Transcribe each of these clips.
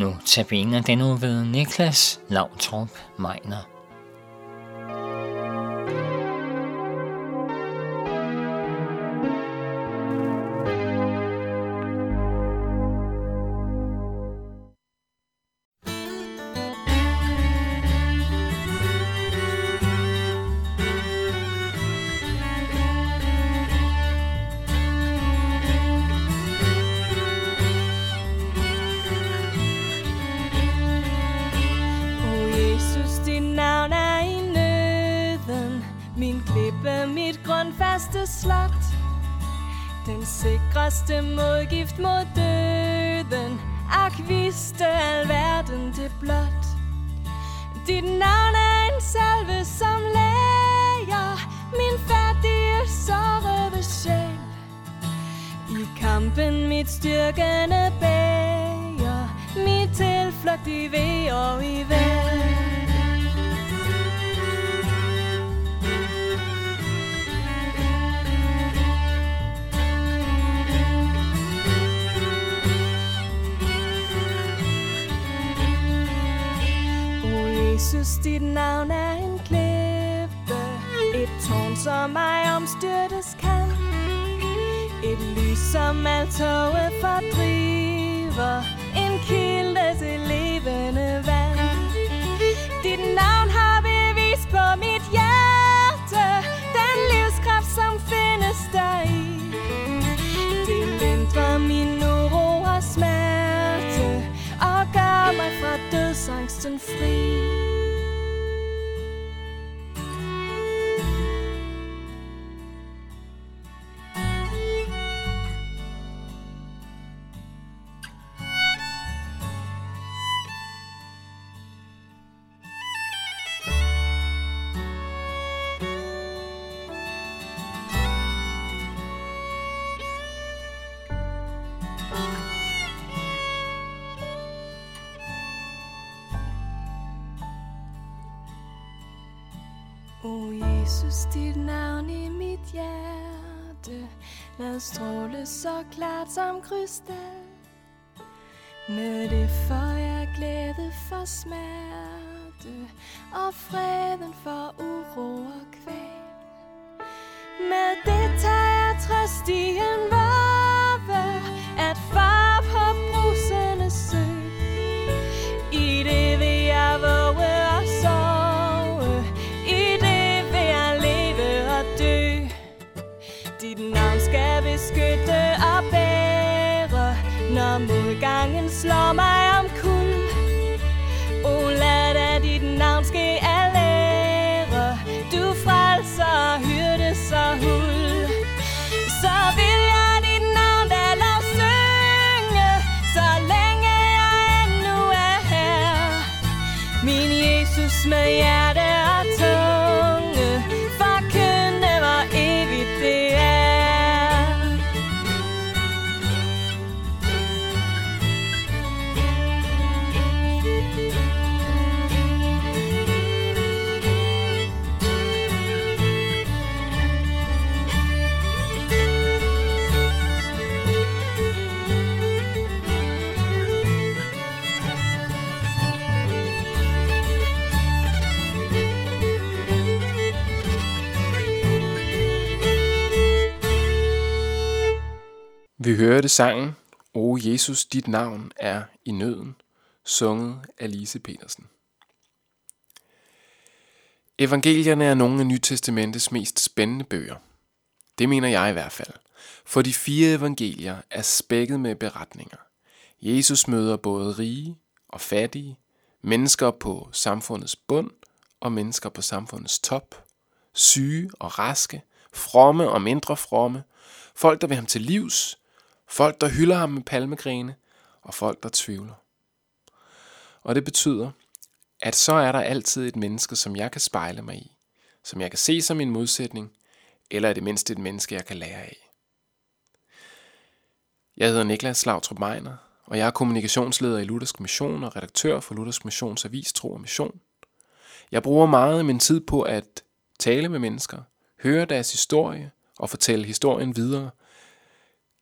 Nu tabiner den nu ved Niklas Lavtrup Meiner. Sikreste modgift mod døden. Ak vidste alverden det blot. Dit navn er en salve som læger. Min færdige sårede sjæl. I kampen mit styrkende bæger. Mit tilflugt i ved og i vand Jesus, dit navn er en klippe. Et tårn, som mig omstyrtes kan. Et lys, som alt toget fordriver. En kilde til levende vand. Dit navn har bevis på mit hjerte. Den livskraft, som findes der i. Det lindrer min uro og smerte. Og gør mig fra dødsangsten fri. O oh, Jesus, dit navn i mit hjerte. Lad stråle så klart som krystal. Med det får jeg glæde for smerte Og freden for uro og kvæl Med det tager jeg trøst i en varve At far Jesus Vi hørte sangen O Jesus, dit navn er i nøden, sunget af Lise Petersen. Evangelierne er nogle af Nytestamentets mest spændende bøger. Det mener jeg i hvert fald. For de fire evangelier er spækket med beretninger. Jesus møder både rige og fattige, mennesker på samfundets bund og mennesker på samfundets top, syge og raske, fromme og mindre fromme, folk der vil ham til livs, folk der hylder ham med palmegrene og folk der tvivler. Og det betyder, at så er der altid et menneske, som jeg kan spejle mig i, som jeg kan se som en modsætning, eller i det mindste et menneske, jeg kan lære af. Jeg hedder Niklas Lautrup Meiner, og jeg er kommunikationsleder i Luthersk Mission og redaktør for Luthersk Missions Avis Tro og Mission. Jeg bruger meget af min tid på at tale med mennesker, høre deres historie og fortælle historien videre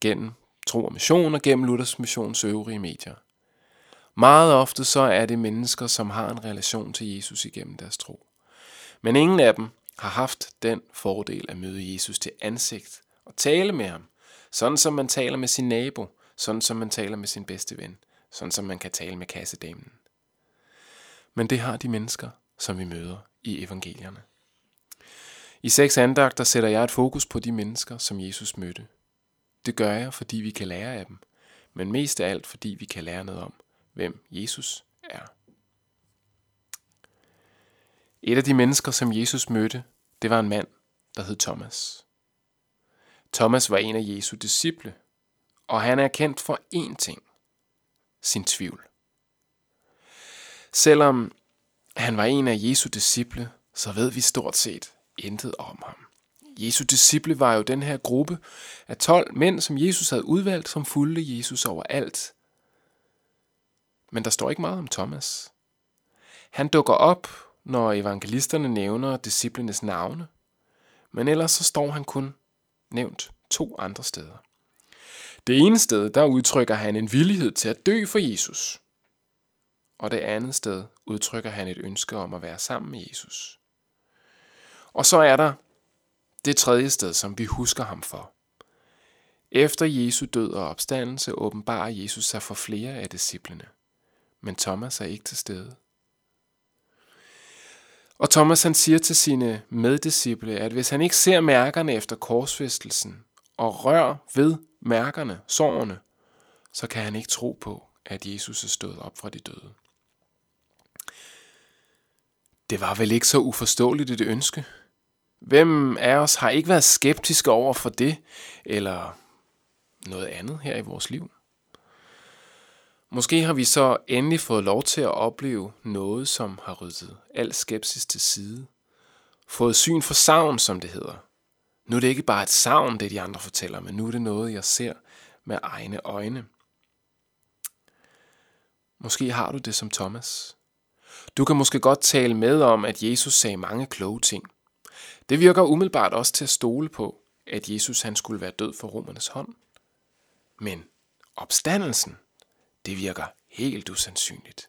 gennem Tro og Mission og gennem Luthers Missions øvrige medier. Meget ofte så er det mennesker, som har en relation til Jesus igennem deres tro. Men ingen af dem har haft den fordel at møde Jesus til ansigt og tale med ham, sådan som man taler med sin nabo, sådan som man taler med sin bedste ven, sådan som man kan tale med kassedamen. Men det har de mennesker, som vi møder i evangelierne. I seks andagter sætter jeg et fokus på de mennesker, som Jesus mødte. Det gør jeg, fordi vi kan lære af dem, men mest af alt, fordi vi kan lære noget om, hvem Jesus er. Et af de mennesker, som Jesus mødte, det var en mand, der hed Thomas. Thomas var en af Jesu disciple, og han er kendt for én ting. Sin tvivl. Selvom han var en af Jesu disciple, så ved vi stort set intet om ham. Jesu disciple var jo den her gruppe af 12 mænd, som Jesus havde udvalgt, som fulgte Jesus overalt. Men der står ikke meget om Thomas. Han dukker op, når evangelisterne nævner disciplenes navne, men ellers så står han kun nævnt to andre steder. Det ene sted, der udtrykker han en villighed til at dø for Jesus. Og det andet sted udtrykker han et ønske om at være sammen med Jesus. Og så er der det tredje sted, som vi husker ham for. Efter Jesu død og opstandelse åbenbarer Jesus sig for flere af disciplene, men Thomas er ikke til stede. Og Thomas han siger til sine meddisciple, at hvis han ikke ser mærkerne efter korsfæstelsen og rør ved mærkerne, sårene, så kan han ikke tro på, at Jesus er stået op fra de døde. Det var vel ikke så uforståeligt et ønske. Hvem af os har ikke været skeptiske over for det, eller noget andet her i vores liv? Måske har vi så endelig fået lov til at opleve noget, som har ryddet al skepsis til side. Fået syn for savn, som det hedder. Nu er det ikke bare et savn, det de andre fortæller, men nu er det noget, jeg ser med egne øjne. Måske har du det som Thomas. Du kan måske godt tale med om, at Jesus sagde mange kloge ting. Det virker umiddelbart også til at stole på, at Jesus han skulle være død for romernes hånd. Men opstandelsen, det virker helt usandsynligt.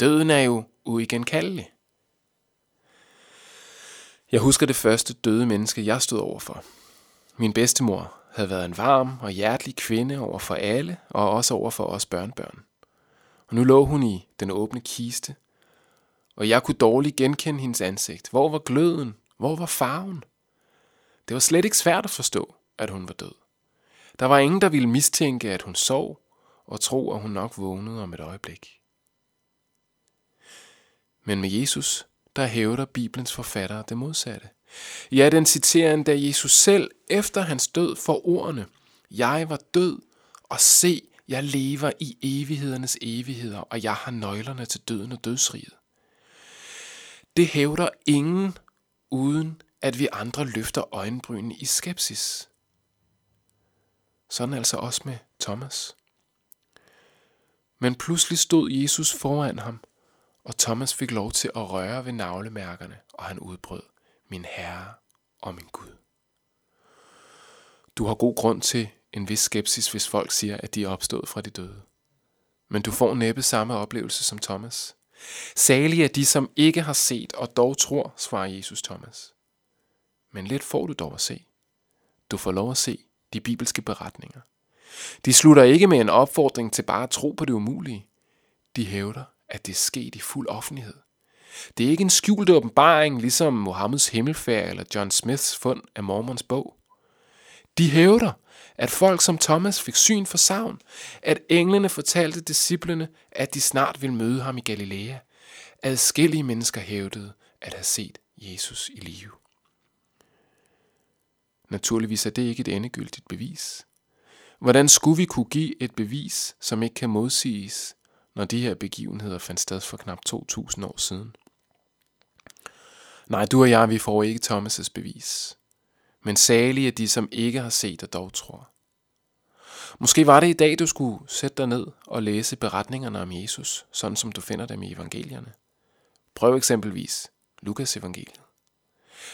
Døden er jo uigenkaldelig. Jeg husker det første døde menneske, jeg stod overfor. Min bedstemor havde været en varm og hjertelig kvinde over for alle, og også over for os børnebørn. Og nu lå hun i den åbne kiste, og jeg kunne dårligt genkende hendes ansigt. Hvor var gløden? Hvor var farven? Det var slet ikke svært at forstå, at hun var død. Der var ingen, der ville mistænke, at hun sov, og tro, at hun nok vågnede om et øjeblik. Men med Jesus, der hævder Bibelens forfattere det modsatte. Ja, den citerer endda Jesus selv efter hans død for ordene. Jeg var død, og se, jeg lever i evighedernes evigheder, og jeg har nøglerne til døden og dødsriget. Det hævder ingen, uden at vi andre løfter øjenbrynene i skepsis. Sådan altså også med Thomas. Men pludselig stod Jesus foran ham, og Thomas fik lov til at røre ved navlemærkerne, og han udbrød, min Herre og min Gud. Du har god grund til en vis skepsis, hvis folk siger, at de er opstået fra de døde. Men du får næppe samme oplevelse som Thomas. Salige er de, som ikke har set og dog tror, svarer Jesus Thomas. Men lidt får du dog at se. Du får lov at se de bibelske beretninger. De slutter ikke med en opfordring til bare at tro på det umulige. De hævder, at det er sket i fuld offentlighed. Det er ikke en skjult åbenbaring, ligesom Mohammeds himmelfærd eller John Smiths fund af Mormons bog. De hævder, at folk som Thomas fik syn for savn, at englene fortalte disciplene, at de snart ville møde ham i Galilea. Adskillige mennesker hævdede at have set Jesus i live. Naturligvis er det ikke et endegyldigt bevis. Hvordan skulle vi kunne give et bevis, som ikke kan modsiges, når de her begivenheder fandt sted for knap 2.000 år siden? Nej, du og jeg, vi får ikke Thomas' bevis. Men salige er de, som ikke har set og dog tror. Måske var det i dag, du skulle sætte dig ned og læse beretningerne om Jesus, sådan som du finder dem i evangelierne. Prøv eksempelvis Lukas evangeliet.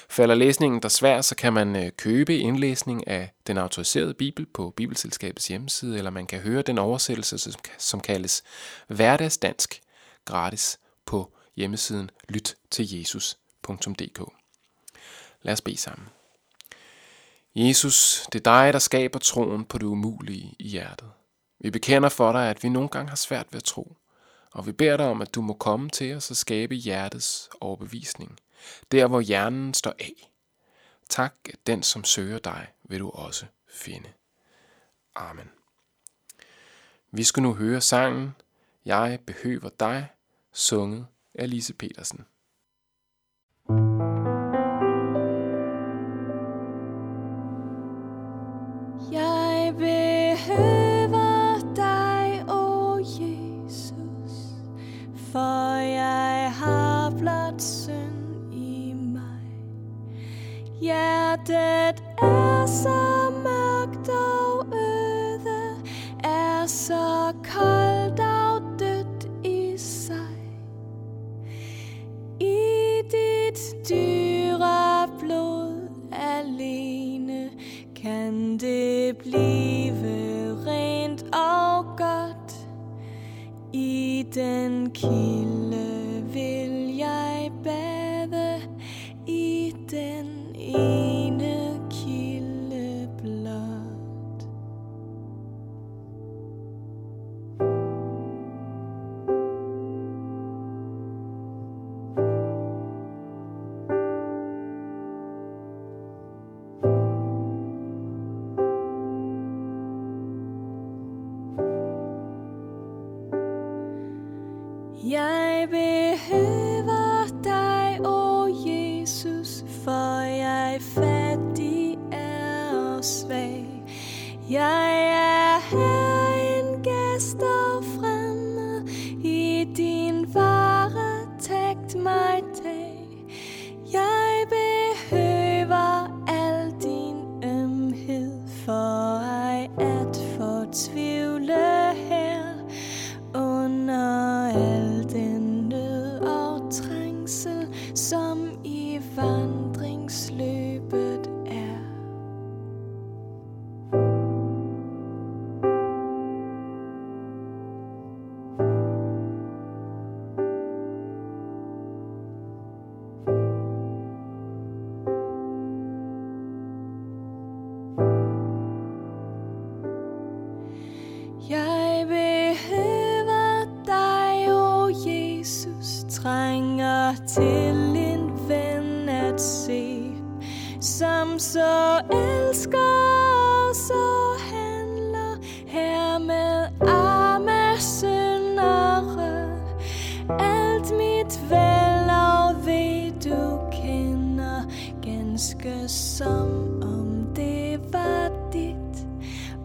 Falder læsningen der svær, så kan man øh, købe indlæsning af den autoriserede bibel på Bibelselskabets hjemmeside, eller man kan høre den oversættelse, som kaldes Hverdagsdansk, gratis på hjemmesiden lyttiljesus.dk. Lad os bede sammen. Jesus, det er dig, der skaber troen på det umulige i hjertet. Vi bekender for dig, at vi nogle gange har svært ved at tro, og vi beder dig om, at du må komme til os og skabe hjertets overbevisning, der hvor hjernen står af. Tak, at den, som søger dig, vil du også finde. Amen. Vi skal nu høre sangen Jeg behøver dig, sunget af Lise Petersen. Hjertet er så mørkt og øde, er så koldt og dødt i sig. I dit dyre blod alene kan det blive rent og godt. I den kilde vil jeg bade, i den som i vandringsløbet er. Jeg behøver dig, o Jesus, trænger til så elsker og så handler her med arme syndere. Alt mit vel og ved du kender, ganske som om det var dit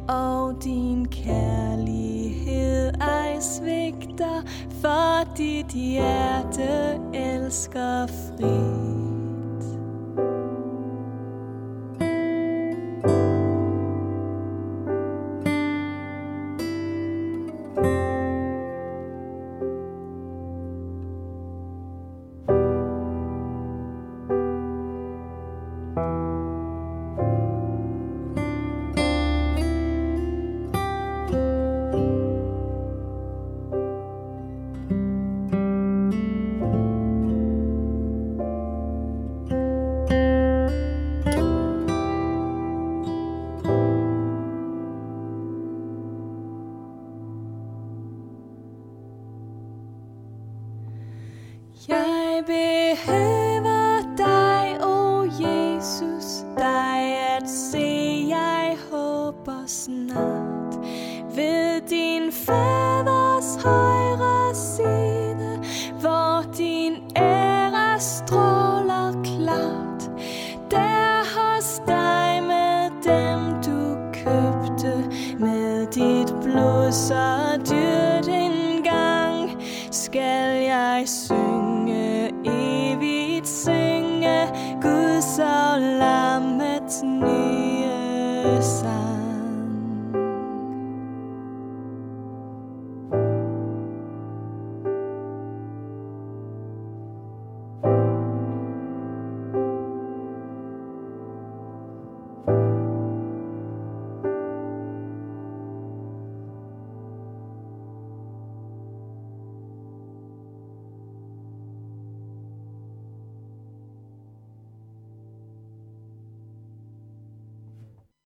og din kærlighed ej svigter, for dit hjerte elsker frit. Din faders højre side, hvor din ære stråler klart. Der hos dig med dem du købte med dit blod så dyrt